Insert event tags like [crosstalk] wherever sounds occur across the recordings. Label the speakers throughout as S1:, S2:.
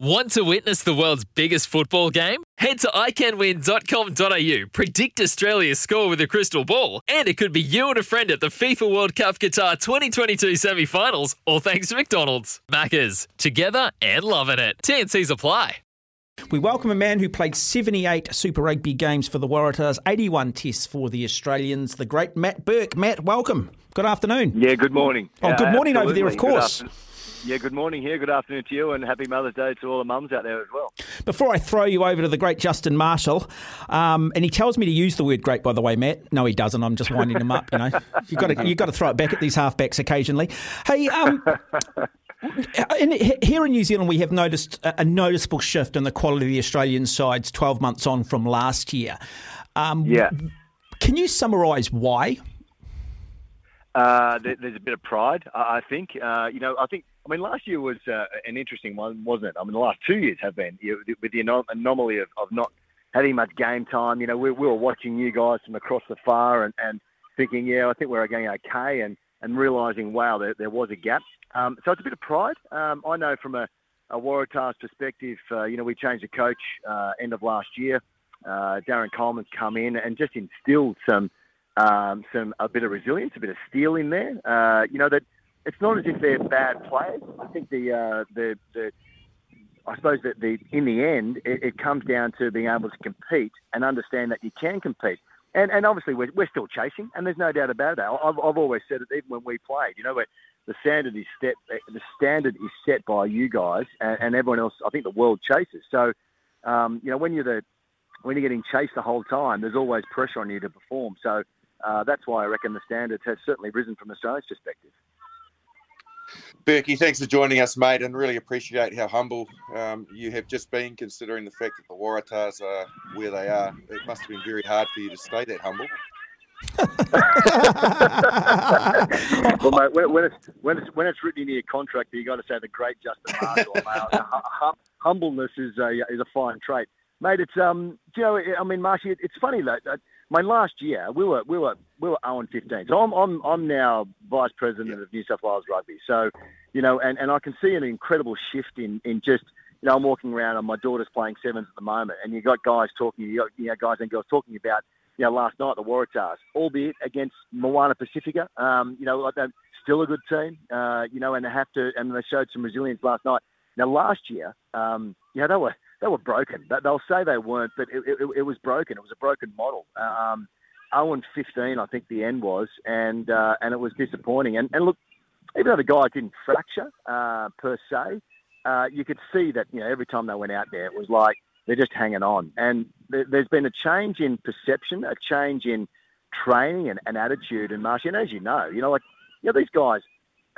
S1: Want to witness the world's biggest football game? Head to iCanWin.com.au, predict Australia's score with a crystal ball, and it could be you and a friend at the FIFA World Cup Qatar 2022 semi finals, all thanks to McDonald's. Maccas, together and loving it. TNC's apply.
S2: We welcome a man who played 78 Super Rugby games for the Waratahs, 81 tests for the Australians, the great Matt Burke. Matt, welcome. Good afternoon.
S3: Yeah, good morning.
S2: Oh, good
S3: Uh,
S2: morning over there, of course.
S3: Yeah, good morning here. Good afternoon to you, and happy Mother's Day to all the mums out there as well.
S2: Before I throw you over to the great Justin Marshall, um, and he tells me to use the word "great," by the way, Matt. No, he doesn't. I'm just winding him up. You know, you got to you got to throw it back at these halfbacks occasionally. Hey, um, [laughs] in, here in New Zealand, we have noticed a, a noticeable shift in the quality of the Australian sides 12 months on from last year. Um,
S3: Yeah.
S2: Can you summarise why?
S3: Uh, there, there's a bit of pride, I I think. Uh, you know, I think. I mean, last year was uh, an interesting one, wasn't it? I mean, the last two years have been you know, with the anom- anomaly of, of not having much game time. You know, we, we were watching you guys from across the far and, and thinking, yeah, I think we're going okay, and and realising, wow, there, there was a gap. Um, so it's a bit of pride. Um, I know from a, a Waratahs perspective, uh, you know, we changed the coach uh, end of last year. Uh, Darren Coleman's come in and just instilled some um, some a bit of resilience, a bit of steel in there. Uh, you know that it's not as if they're bad players. I think the uh, the the I suppose that the in the end it, it comes down to being able to compete and understand that you can compete. And and obviously we're, we're still chasing, and there's no doubt about that. I've, I've always said it even when we played. You know, where the standard is set the standard is set by you guys and, and everyone else. I think the world chases. So um, you know when you're the when you're getting chased the whole time, there's always pressure on you to perform. So uh, that's why I reckon the standards has certainly risen from Australia's perspective.
S4: Burkey, thanks for joining us, mate, and really appreciate how humble um, you have just been, considering the fact that the Waratahs are where they are. It must have been very hard for you to stay that humble. [laughs]
S3: well, mate, when, when, it's, when, it's, when it's written in your contract, you've got to say the great Justin Marshall. [laughs] Hum- hum- humbleness is a is a fine trait, mate. It's um, you know, I mean, Marshy, it's funny though. that My last year, we were we were we were 0 and 15. So I'm I'm I'm now vice president of New South Wales Rugby. So, you know, and, and I can see an incredible shift in in just you know, I'm walking around and my daughter's playing sevens at the moment, and you got guys talking, you got you know guys and girls talking about you know last night the Waratahs, albeit against Moana Pacifica. Um, you know, like they're still a good team. Uh, you know, and they have to, and they showed some resilience last night. Now last year, um, you know, they were they were broken. They- They'll say they weren't, but it, it, it was broken. It was a broken model. Um, 0 and 15, I think the end was, and uh, and it was disappointing. And, and look, even though the guy didn't fracture uh, per se, uh, you could see that you know every time they went out there, it was like they're just hanging on. And there, there's been a change in perception, a change in training and, and attitude. And Marsh, and as you know, you know, like you know, these guys,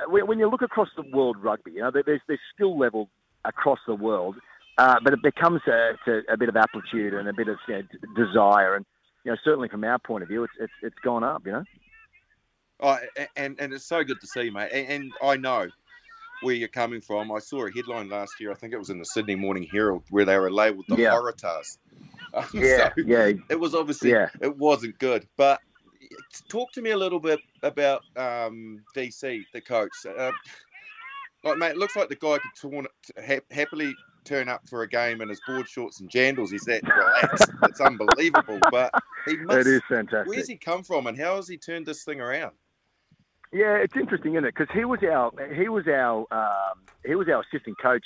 S3: when, when you look across the world rugby, you know, there's there's skill level across the world, uh, but it becomes a, to a bit of aptitude and a bit of you know, d- desire. And you know, certainly from our point of view, it's it's, it's gone up. You know.
S4: Oh, and and it's so good to see, you, mate. And, and I know where you're coming from. I saw a headline last year. I think it was in the Sydney Morning Herald where they were labelled the
S3: Yeah.
S4: Um, [laughs]
S3: Yeah,
S4: so
S3: yeah,
S4: it was obviously
S3: Yeah.
S4: it wasn't good. But talk to me a little bit about um, DC, the coach. Uh, like, mate, it looks like the guy could torn, ha- happily turn up for a game in his board shorts and jandals. He's that relaxed. it's unbelievable. But he must.
S3: it is fantastic.
S4: Where's he come from, and how has he turned this thing around?
S3: Yeah, it's interesting, isn't it? Because he was our he was our um, he was our assistant coach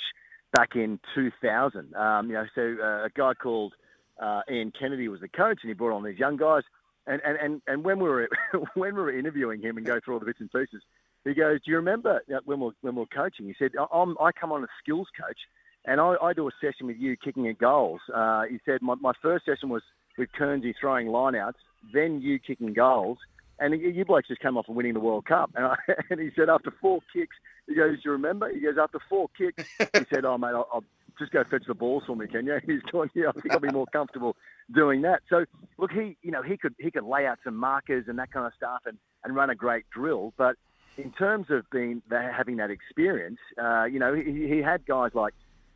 S3: back in 2000. Um, you know, so uh, a guy called uh, Ian Kennedy was the coach, and he brought on these young guys. And and, and, and when we were [laughs] when we were interviewing him and go through all the bits and pieces, he goes, "Do you remember when we are when we are coaching?" He said, "I- "I'm I come on as skills coach, and I, I do a session with you kicking at goals." Uh, he said, my, "My first session was with Kearnsy throwing lineouts, then you kicking goals." And you you blokes just came off and winning the World Cup. And, I, [laughs] and he said, after four kicks, he goes, you remember? He goes, after four kicks, he said, oh, mate, I'll, I'll, just go fetch the balls for me, can you? [laughs] He's going, yeah, I think I'll be more comfortable doing that. So look, he you know he could he could lay out some markers and that kind of stuff and, and run a great drill, but in terms of being having that experience, uh, you know, he, he had guys like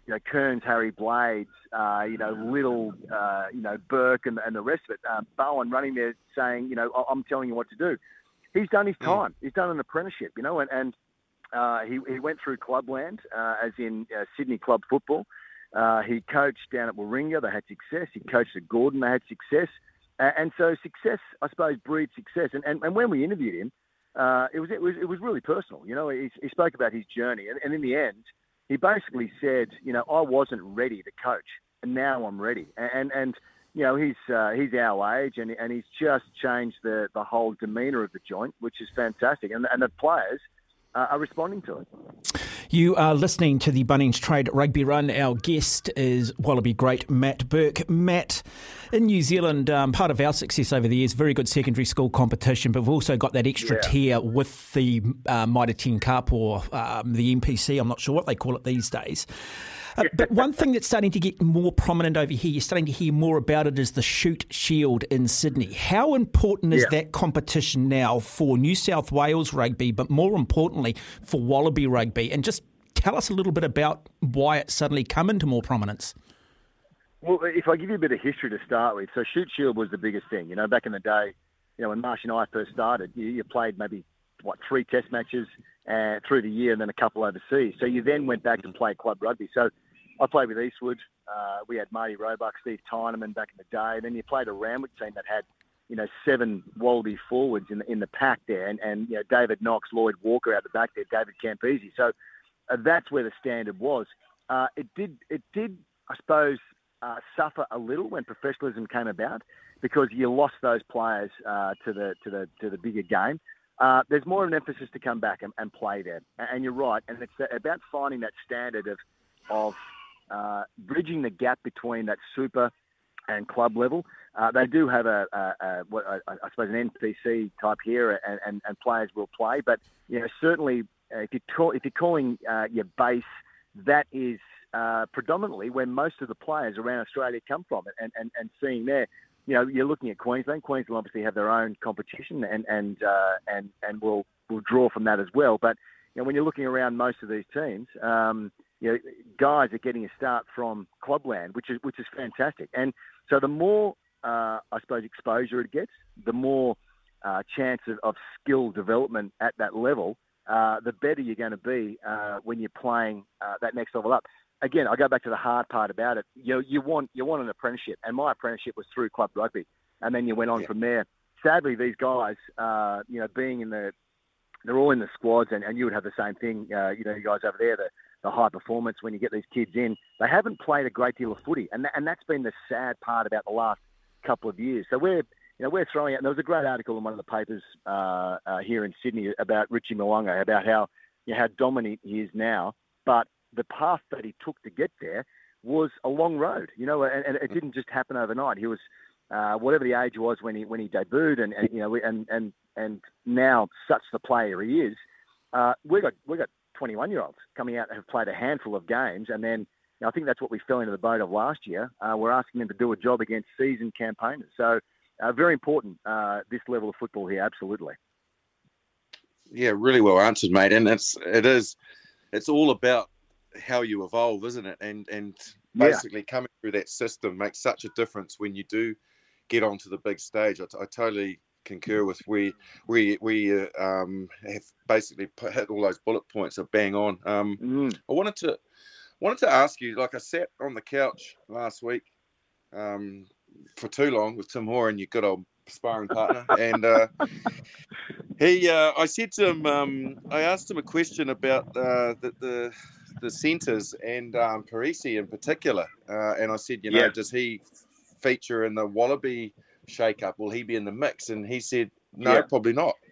S3: you know, Kearns, Harry Blades, uh, you know, Little, uh, you know, Burke and, and the rest of it. Um, Bowen running there saying, you know, I'm telling you what to do. He's done his hmm. time. He's done an apprenticeship, you know, and, and uh, he, he went through clubland, uh, as in uh, Sydney club football. Uh, he coached down at Warringah. They had success. He coached at Gordon. They had success. and so success, I suppose, breeds success. And, and, and when we interviewed him, uh, it was it was it was really personal. You know, he, he spoke about his journey, and, and in the end, he basically said, you know, I wasn't ready to coach, and now I'm ready. And and, you know, he's uh, he's our age, and and he's just changed the the whole demeanour of the joint, which is fantastic. And and the players uh, are responding to it.
S2: You are listening to the Bunnings Trade Rugby Run. Our guest is Wallaby great Matt Burke. Matt, in New Zealand, um, part of our success over the years, very good secondary school competition, but we've also got that extra yeah. tier with the uh, Mitre 10 Cup or um, the NPC. I'm not sure what they call it these days. Uh, but one thing that's starting to get more prominent over here, you're starting to hear more about it, is the Shute Shield in Sydney. How important is yeah. that competition now for New South Wales rugby, but more importantly for Wallaby rugby? And just tell us a little bit about why it's suddenly come into more prominence.
S3: Well, if I give you a bit of history to start with, so Shute Shield was the biggest thing. You know, back in the day, you know, when Marsh and I first started, you, you played maybe what three Test matches uh, through the year, and then a couple overseas. So you then went back and played club rugby. So I played with Eastwood. Uh, we had Marty Roebuck, Steve Tuynman back in the day. And then you played a Randwick team that had, you know, seven Wallaby forwards in the, in the pack there, and, and you know David Knox, Lloyd Walker out the back there, David Campese. So uh, that's where the standard was. Uh, it did, it did, I suppose, uh, suffer a little when professionalism came about because you lost those players uh, to the to the to the bigger game. Uh, there's more of an emphasis to come back and, and play there, and you're right. And it's about finding that standard of of uh, bridging the gap between that super and club level. Uh, they do have a, a, a what I, suppose an NPC type here, and, and, and, players will play. But you know, certainly uh, if you call, if you're calling uh, your base, that is uh, predominantly where most of the players around Australia come from, and, and, and seeing there. You know, you're looking at Queensland. Queensland obviously have their own competition, and and and and will will draw from that as well. But you know, when you're looking around most of these teams, um, you know, guys are getting a start from clubland, which is which is fantastic. And so the more, uh, I suppose, exposure it gets, the more uh, chance of, of, skill development at that level, uh, the better you're going to be uh, when you're playing uh, that next level up. Again, I go back to the hard part about it. You you want you want an apprenticeship, and my apprenticeship was through club rugby, and then you went on yeah. from there. Sadly, these guys, uh, you know, being in the they're all in the squads, and, and you would have the same thing. Uh, you know, you guys over there, the, the high performance when you get these kids in, they haven't played a great deal of footy, and that, and that's been the sad part about the last couple of years. So we're you know we're throwing out. There was a great article in one of the papers uh, uh, here in Sydney about Richie Mo'unga about how you know, how dominant he is now, but the path that he took to get there was a long road. You know, and, and it didn't just happen overnight. He was uh, whatever the age was when he when he debuted, and, and you know, and and and now such the player he is. Uh, we got we got 21 year olds coming out have played a handful of games, and then you know, I think that's what we fell into the boat of last year. Uh, we're asking them to do a job against seasoned campaigners. So uh, very important uh, this level of football here, absolutely.
S4: Yeah, really well answered, mate. And it's it is it's all about how you evolve, isn't it? And and basically yeah. coming through that system makes such a difference when you do get onto the big stage. I, t- I totally concur with. We we we uh, um, have basically put, hit all those bullet points are bang on. Um, mm. I wanted to wanted to ask you. Like I sat on the couch last week um, for too long with Tim Horan, your good old sparring partner, and uh, he. Uh, I said to him. Um, I asked him a question about uh, the, the the centres and um, Perese in particular, uh, and I said, you know, yeah. does he feature in the Wallaby shake-up? Will he be in the mix? And he said, no, yeah. probably not. [laughs]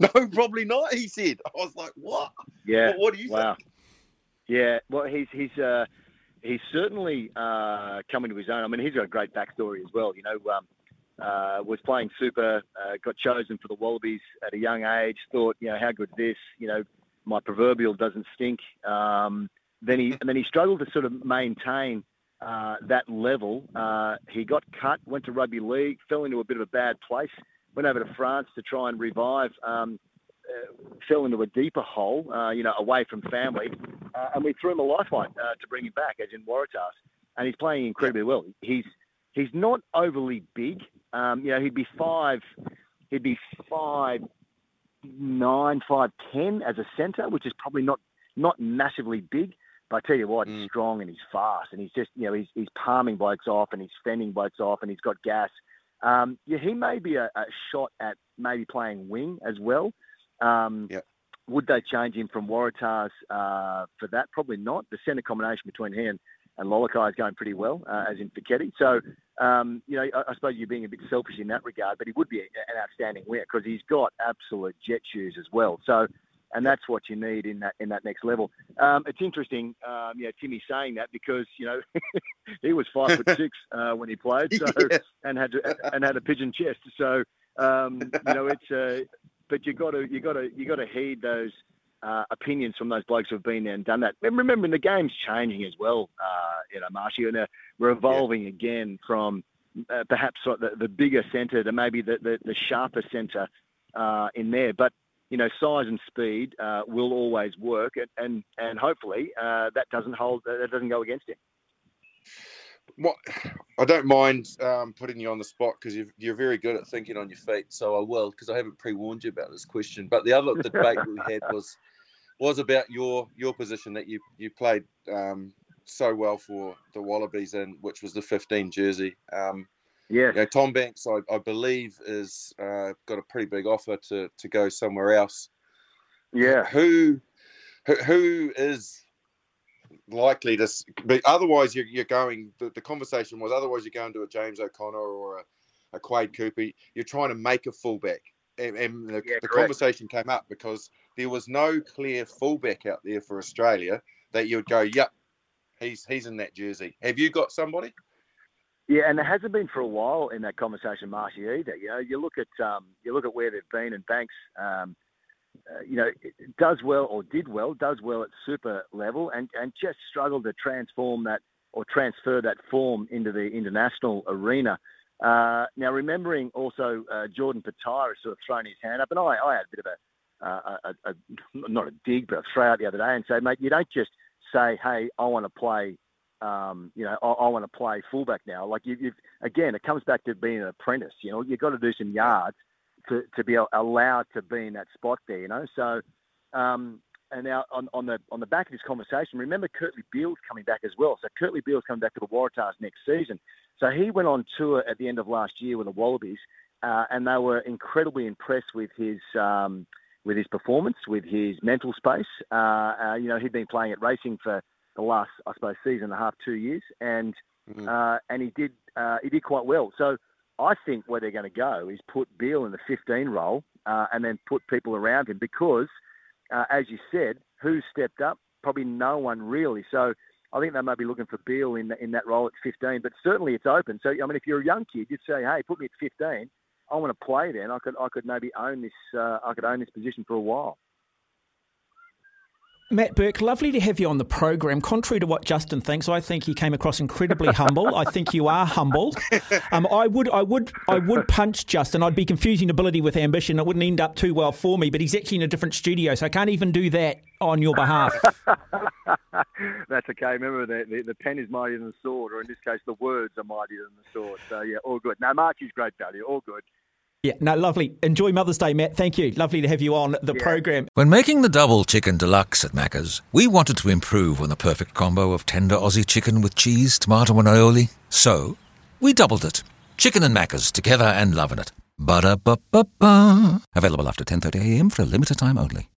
S4: No, probably not. He said. I was like, what?
S3: Yeah.
S4: What, what do you wow. think?
S3: Yeah. Well, he's he's uh, he's certainly uh, coming to his own. I mean, he's got a great backstory as well. You know, um, uh, was playing super, uh, got chosen for the Wallabies at a young age. Thought, you know, how good this? You know, my proverbial doesn't stink. Um, then he [laughs] and then he struggled to sort of maintain uh, that level. Uh, he got cut, went to rugby league, fell into a bit of a bad place, went over to France to try and revive. Um, uh, fell into a deeper hole, uh, you know, away from family, uh, and we threw him a lifeline to bring him back, as in Waratahs, and he's playing incredibly well. He's he's not overly big. Um, you know, he'd be five, he'd be five nine, five ten as a centre, which is probably not not massively big. But I tell you what, mm. he's strong and he's fast, and he's just you know he's he's palming blokes off and he's fending blokes off, and he's got gas. Um, yeah, he may be a, a, shot at maybe playing wing as well. Um,
S4: yep.
S3: Would they change him from Waratahs uh, for that? Probably not. The centre combination between he and, and Lalakai is going pretty well, uh, as in Foketi. So, um, you know, I, I, suppose you're being a bit selfish in that regard, but he would be an outstanding winger because he's got absolute jet shoes as well. So, and that's what you need in that in that next level. Um, it's interesting, um, yeah, Timmy saying that because you know [laughs] he was five foot six [laughs] uh, when he played, so yeah. and had to, and had a pigeon chest. So um, you know it's uh, but you got to you got to you got to heed those uh, opinions from those blokes who've been there and done that. And remember, the game's changing as well. Uh, you know, Marshy, and we're evolving yeah. again from uh, perhaps the, the bigger centre to maybe the the, the sharper centre uh, in there, but you know, size and speed uh, will always work, and and, and hopefully uh, that doesn't hold that doesn't go against him.
S4: What I don't mind um, putting you on the spot because you're very good at thinking on your feet, so I will because I haven't pre-warned you about this question. But the other debate we had [laughs] was was about your your position that you you played um, so well for the Wallabies and which was the 15 jersey. Um,
S3: yeah.
S4: You know, Tom Banks, I, I believe, is uh, got a pretty big offer to to go somewhere else.
S3: Yeah.
S4: Who who, who is likely to? But otherwise, you're, you're going. The, the conversation was otherwise you're going to a James O'Connor or a, a Quade Cooper. You're trying to make a fullback, and, and the,
S3: yeah,
S4: the conversation came up because there was no clear fullback out there for Australia that you would go, yep, he's he's in that jersey. Have you got somebody?
S3: Yeah, and it hasn't been for a while in that conversation, Marshy, either. You know, you look at um, you look at where they've been, and Banks, um, uh, you know, does well or did well, does well at super level, and and just struggled to transform that or transfer that form into the international arena. Uh, now, remembering also uh, Jordan Petaia sort of thrown his hand up, and I, I had a bit of a, uh, a, a, not a dig, but a throw out the other day and say, mate, you don't just say, hey, I want to play um, you know, I, I want to play fullback now. Like you, you've again, it comes back to being an apprentice. You know, you've got to do some yards to, to be allowed to be in that spot there. You know, so um, and now on, on the on the back of this conversation, remember Kurtley Beale's coming back as well. So Kurtley Beale's coming back to the Waratahs next season. So he went on tour at the end of last year with the Wallabies, uh, and they were incredibly impressed with his. Um, with his performance, with his mental space, uh, uh, you know, he'd been playing at racing for the last, I suppose, season and a half, two years, and mm-hmm. uh, and he did uh, he did quite well. So I think where they're going to go is put Beale in the 15 role, uh, and then put people around him because, uh, as you said, who stepped up? Probably no one really. So I think they may be looking for Beale in in that role at 15, but certainly it's open. So I mean, if you're a young kid, you'd say, hey, put me at 15. I want to play then. I could I could maybe own this uh, I could own this position for a while.
S2: Matt Burke, lovely to have you on the program. Contrary to what Justin thinks, I think you came across incredibly humble. I think you are humble. Um, I would, I would, I would punch Justin. I'd be confusing ability with ambition. It wouldn't end up too well for me. But he's actually in a different studio, so I can't even do that on your behalf. [laughs]
S3: That's okay. Remember, the, the, the, pen is mightier than the sword, or in this case, the words are mightier than the sword. So yeah, all good. Now, Mark is great value. All good.
S2: Yeah, no, lovely. Enjoy Mother's Day, Matt. Thank you. Lovely to have you on the yeah. program.
S5: When making the double chicken deluxe at Macca's, we wanted to improve on the perfect combo of tender Aussie chicken with cheese, tomato, and aioli. So, we doubled it. Chicken and Macca's together and loving it. Ba-da-ba-ba-ba. Available after 10.30am for a limited time only.